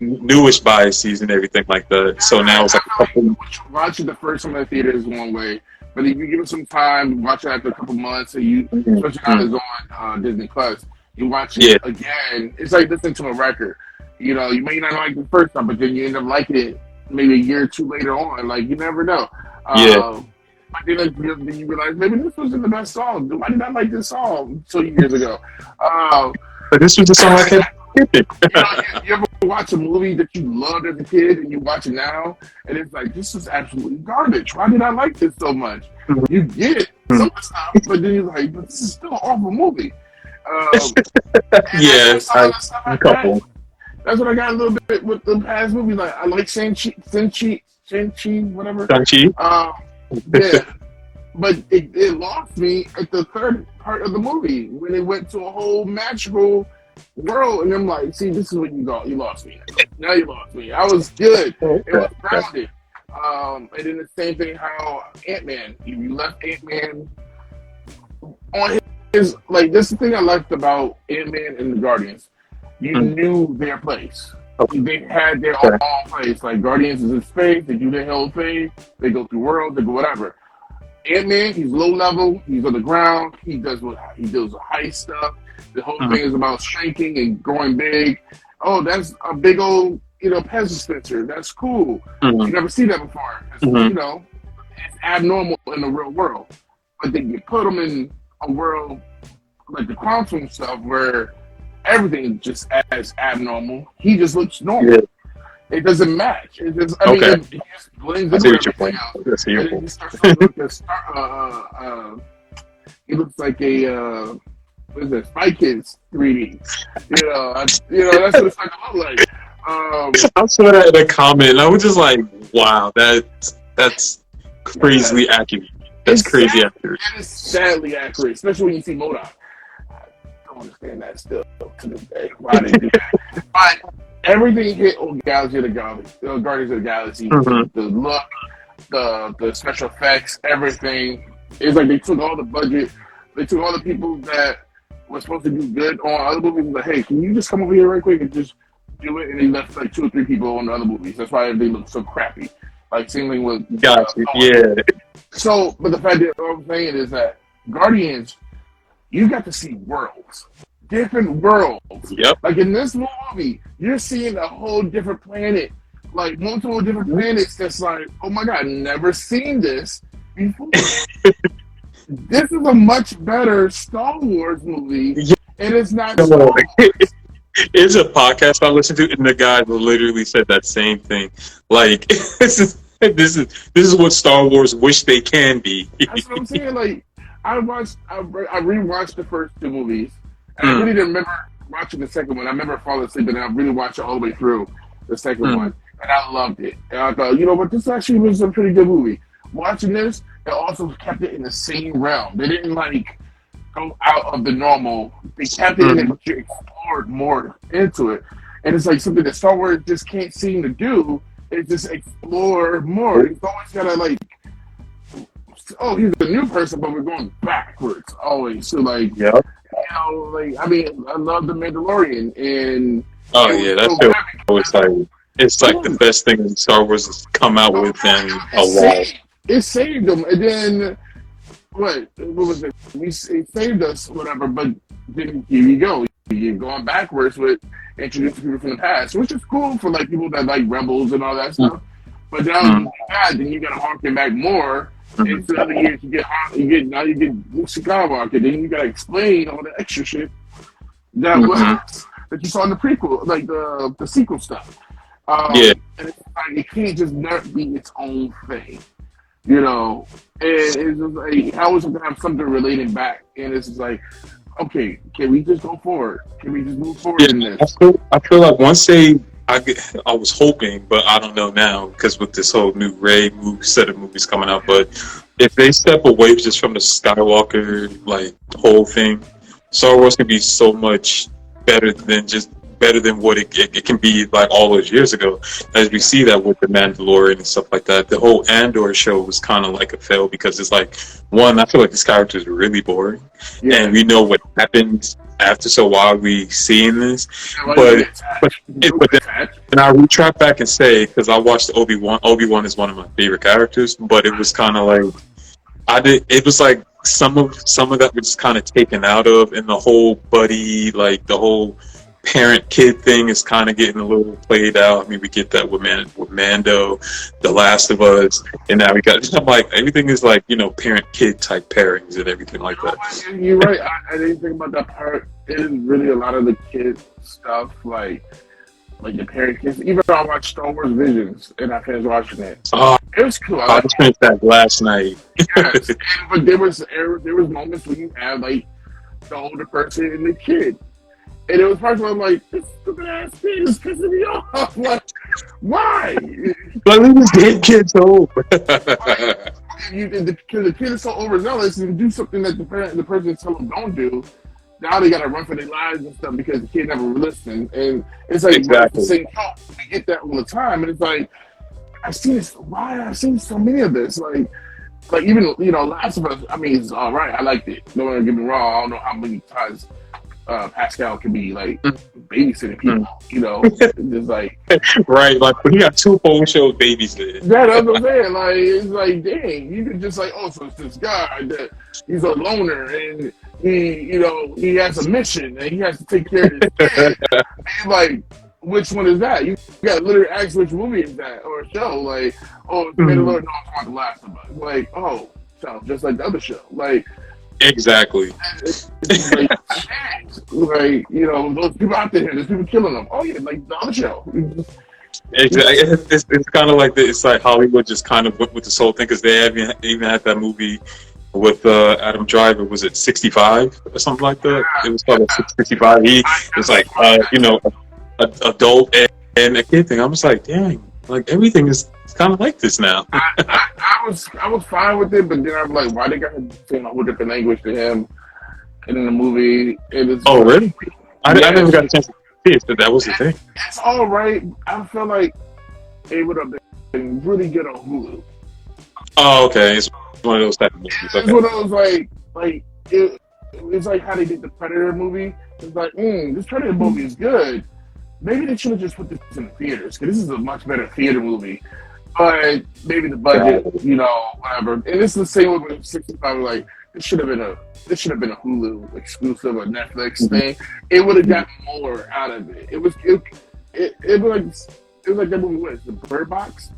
newish biases and everything like that. So now it's like a couple. Watch it the first time in the theater is one way, but if you give it some time, watch it after a couple months, and you, especially now it's on uh, Disney Plus, you watch it Yeah. again. It's like listening to a record. You know, you may not like the first time, but then you end up liking it maybe a year or two later on. Like you never know. Yeah. Um, but then, like, you- then you realize maybe this wasn't the best song. Why did I like this song two years ago? Um, But this was the song I kept you, know, you, you ever watch a movie that you loved as a kid and you watch it now and it's like this is absolutely garbage. Why did I like this so much? Mhm. You get it of the stuff, but then you're like, but this is still an awful movie. Um, Yeah, that's some of the stuff a I couple. That's what I got a little bit with the past movies. Like I like Shang-Chi, Shang-Chi, Shang-Chi, whatever. Shang-Chi. Um, yeah, but it, it lost me at the third part of the movie when it went to a whole magical world, and I'm like, see, this is what you got. You lost me. Now you lost me. I was good. It was grounded. Um, and then the same thing how Ant Man, you left Ant Man on his like. This is the thing I liked about Ant Man and the Guardians. You Hmm. knew their place. Okay. They had their Okay. own place. Like Guardians is in space. They do their whole thing. They go through worlds. They go whatever. Ant Man, he's low level. He's on the ground. He does what he does with high stuff. The whole Mhm. thing is about shrinking and growing big. Oh, that's a big old you know pest dispenser. That's cool. Mhm. You never see that before. It's, Mhm. You know, it's abnormal in the real world. But then you put them in a world like the quantum stuff where everything just as abnormal. He just looks normal. Yeah. It doesn't match. It just, I mean, Okay. it, it just blends I see what you're playing. I see your point. he starts to look like star, uh, uh, uh, he looks like a uh, what is that? Spy Kids 3D. You know, I, you know that's what it's like to look like. Um, I saw that in a comment, and I was just like, "Wow, that that's crazily accurate. That's It's crazy sad. accurate." That is sadly accurate, especially when you see MODOK. I don't understand that still to this day. Why they do that? but everything hit on Galaxy of the Galaxy, uh, Guardians of the Galaxy. Mhm. The look, the the special effects, everything. It's like they took all the budget. They took all the people that were supposed to do good on other movies. and Like, hey, can you just come over here right quick and just do it? And they left like two or three people on the other movies. That's why they look so crappy. Like same thing with Gotcha. uh, Yeah. so, but the fact that what I'm saying is that Guardians, you got to see worlds, different worlds. Yep. Like in this movie, you're seeing a whole different planet, like multiple different planets. That's like, oh my god, never seen this before. this is a much better Star Wars movie, Yeah. and it's not Star. Wars. It's a podcast I listened to, and the guy literally said that same thing. Like, this is this is this is what Star Wars wish they can be. That's what I'm saying. Like, I watched, I, re- I rewatched the first two movies, and I Mm. really didn't remember watching the second one. I remember falling asleep, and I really watched it all the way through the second Mm. one, and I loved it. And I thought, you know what, this actually was a pretty good movie. Watching this, it also kept it in the same realm. They didn't like go out of the normal. They kept it in it, but you explored more into it, and it's like something that Star Wars just can't seem to do. Is just explore more. It's always gotta like oh, he's a new person, but we're going backwards always. So like, yeah. you know, like I mean, I love the Mandalorian, and Oh yeah, that's so so always like it's like the best thing that Star Wars has come out with in a it while. saved, it saved them, and then what? What was it? We it saved us, whatever. But then here you go, you're going backwards with introducing people from the past, which is cool for like people that like rebels and all that stuff. But now Mhm. you then you got to harken back more Mhm. the other years. You get you get now you get Skywalker. Then you got to explain all the extra shit that was Mhm. that you saw in the prequel, like the the sequel stuff. Um, Yeah. and it's like it can't just not be its own thing, you know. And it's just like I always have to have something relating back, and it's just like, okay, can we just go forward? Can we just move forward in Yeah, I this? feel, I feel like once they, I, I was hoping, but I don't know now because with this whole new Rey movie, set of movies coming out. But if they step away just from the Skywalker like whole thing, Star Wars can be so much better than just better than what it, it, it can be like all those years ago. As we see that with the Mandalorian and stuff like that, the whole Andor show was kind of like a fail because it's like one, I feel like this character is really boring Yeah, and we know what happened after. So why are we seeing this? But- you get attached? but- You but attached. And I retract back and say because I watched Obi Wan. Obi Wan is one of my favorite characters, but it was kind of like I did. It was like some of some of that was kind of taken out of, and the whole buddy, like the whole parent kid thing is kind of getting a little played out. I mean, we get that with Man with Mando, The Last of Us, and now we got. I'm like everything is like you know parent kid type pairings and everything like that. You're right. I, I didn't think about that part. It is really a lot of the kid stuff, like like the parent kids. Even though I watched Star Wars Visions and I finished watching it, Oh, it was cool. I I liked just finished that last night. yes. And- but there was there, there was moments when you had like the older person and the kid, and it was parts where I'm like, this stupid ass kid is pissing me off. Like, why? Like leave this damn kids home. You, the, because the kid is so overzealous and do something that the parent, the person tell them don't do. Now they gotta run for their lives and stuff because the kid never listened. And it's like Exactly. the same talk. We get that all the time, and it's like I've seen this. Why I've seen so many of this? Like, like even you know, Last of Us. I mean, it's all right. I liked it. Don't to get me wrong. I don't know how many times uh, Pascal can be like mm. babysitting people. Mm. You know, just like right, like he got two whole show babies there. that. I'm saying. Like it's like, dang, you could just like, oh, so it's this guy that he's a loner and he, you know, he has a mission and he has to take care of his kid. And, like, which one is that? You got literally ask which movie is that or show. Like, oh, it's mm. Mandalorian. No, I'm talking The Last of Us. Like, oh, sounds just like the other show. Like, Exactly. like, like, you know, those people out there, there's people killing them. Oh yeah, like the other show. Exactly. It's, it's, it's kind of like the, it's like Hollywood just kind of went with this whole thing because they even even had that movie with uh, Adam Driver. Was it 65 or something like that? It was called 65. He was like, uh, you know, a, a adult and, and a kid thing. I'm just like, dang, like everything is kind of like this now. I, I, I was I was fine with it, but then I'm like, why did they got to say a whole different language to him? And in the movie, it is. Oh, really? I, I Yeah. never got a chance to see it, but that was the thing. That's all right. I feel like it would have been really good on Hulu. Oh, okay. It's one of those type of movies. It's one of those like like it, it's like how they did the Predator movie. It's like, mm, this Predator movie is good. Maybe they should have just put this in the theaters because this is a much better theater movie. But maybe the budget, you know, whatever. And it's the same with 65. Like this should have been a this should have been a Hulu exclusive or Netflix Mhm. thing. It would have gotten more out of it. It was it it, it was like it was like that movie was the Bird Box.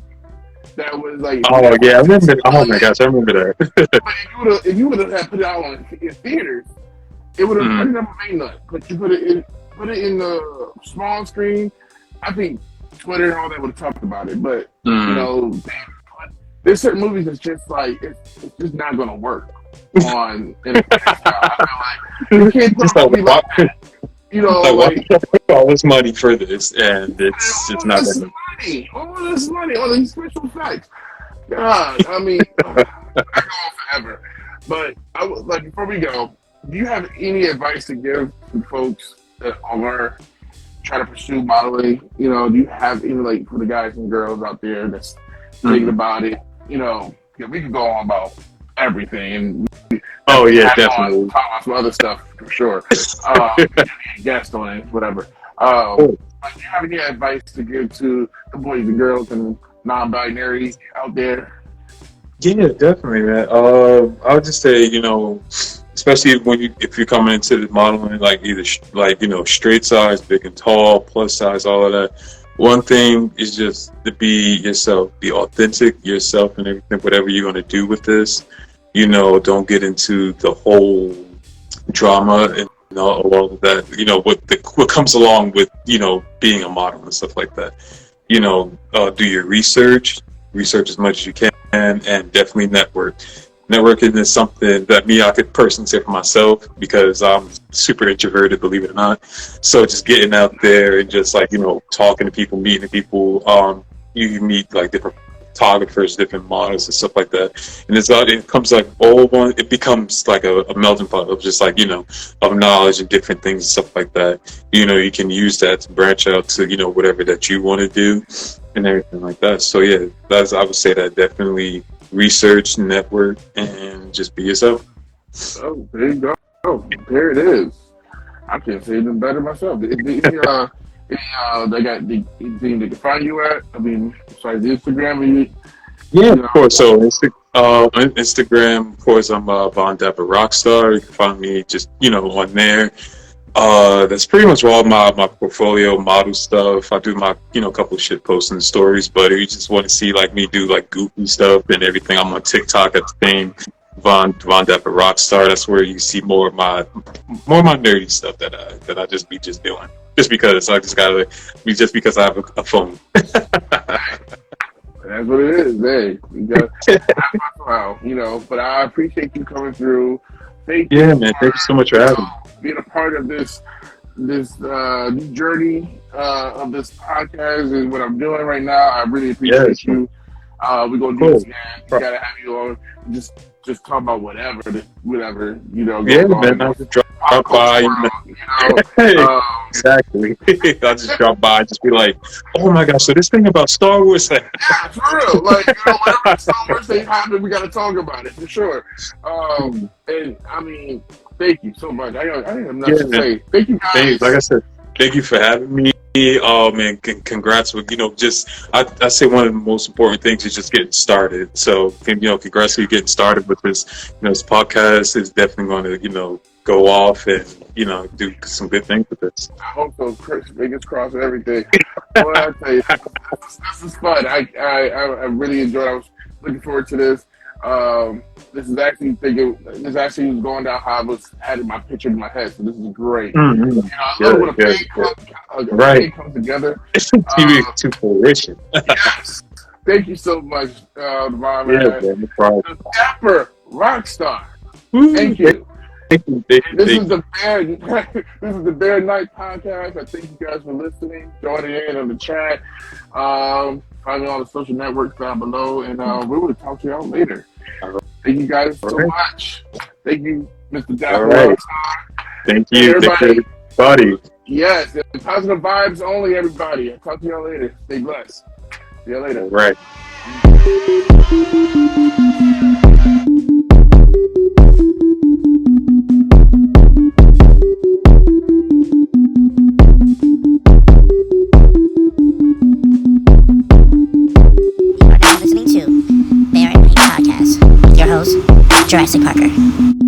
That was like Oh yeah, I remember. Oh my gosh, I remember that. but if you would have, if you would have put it out on in theaters, it would have Mm. made nothing. But you put it in, put it in the small screen. I think Twitter and all that would have talked about it. But you Mm. know, there's certain movies that's just like it's, it's just not going to work on. In a I feel like you can't put Just a movie like that. You know, like, like. did I put all this money for this, and it's it's all not. this gonna- money, all this money, all these special effects. God, I mean, I go on forever. But I would like before we go, do you have any advice to give to folks that are trying to pursue modeling? You know, do you have any like for the guys and girls out there that's thinking about it? You know, we could go on about everything and Oh yeah, have on- definitely. talk about some other stuff for sure. Uh, guest on it, whatever. Um, Cool. but do you have any advice to give to the boys and girls and non-binary out there? Yeah, definitely, man. Uh, I would just say, you know, especially when you if you're coming into the modeling, like either sh- like you know straight size, big and tall, plus size, all of that. One thing is just to be yourself, be authentic yourself, and everything. Whatever you're gonna do with this, you know, don't get into the whole drama and all, all of that. You know what the what comes along with you know being a model and stuff like that. You know, uh, do your research, research as much as you can, and definitely network. Networking is something that me I could personally say for myself because I'm super introverted, believe it or not. So just getting out there and just like you know talking to people, meeting people. Um, you, meet like different photographers, different models and stuff like that. And it's all it comes like all one. It becomes like a, a melting pot of just like you know of knowledge and different things and stuff like that. You know, you can use that to branch out to you know whatever that you want to do and everything like that. So yeah, that's I would say that definitely research, network, and just be yourself. Oh, there you go. Oh, there it is. I can't say even better myself. Any, uh, uh, they got the anything they can find you at? I mean, besides Instagram, you, Yeah, Yeah. of course. So uh, Instagram, of course, I'm uh, Von Dapper Rockstar. You can find me just you know on there. Uh, that's pretty much all my, my portfolio model stuff. I do my, you know, a couple shit posting stories, but if you just want to see like me do like goofy stuff and everything, I'm on TikTok at the same Von Von Depp Rockstar. That's where you see more of my more of my nerdy stuff that I that I just be just doing. Just because I just gotta be just because I have a, a phone. That's what it is. Hey, you you know. But I appreciate you coming through. Thank you Yeah, man. Thank you so much for having me. Being a part of this this uh, journey uh, of this podcast and what I'm doing right now. I really appreciate Yes. you. Uh, we're gonna do Cool. this again. We gotta have you on. Just just talk about whatever, whatever you know. Yeah, man. I'll just drop, drop by. world, you know. Um, exactly. I'll just drop by, just be like, "Oh my gosh!" So this thing about Star Wars, Yeah, for real. Like, you know, whatever Star Wars thing happen, we got to talk about it for sure. Um, and I mean, thank you so much. I I have nothing Yeah, to say. Thank you guys. Thanks. Like I said, thank you for having me. Oh man, congrats with you know just I, I say one of the most important things is just getting started. So you know, congrats to you getting started with this. You know, this podcast is definitely going to you know go off and you know do some good things with this. I hope so. Chris, fingers crossed and everything. Boy, I tell you, this, is fun. I, I, I I really enjoyed. it. I was looking forward to this. Um, this is actually thinking. This actually was going down how I was had my picture in my head. So this is great. Mm-hmm. You know, I love when a Good, thing good, comes, a Right. thing comes together. TV to fruition. Yes. Thank you so much, uh, Davon, Yeah, man. no problem. The Dapper Rockstar. Woo, Thank you. Thank you. Thank you. This is the Bear. this is the Bear Night podcast. I thank you guys for listening, joining in on the chat. Um, find me on the social networks down below, and uh, we will talk to y'all later. Thank you guys so right. much. Thank you, Mr. Dapper right. Thank you. Thank Everybody. you. Yes, positive vibes only, everybody. I'll talk to y'all later. Stay blessed. See you later. Right. You host, Jurassic Parker.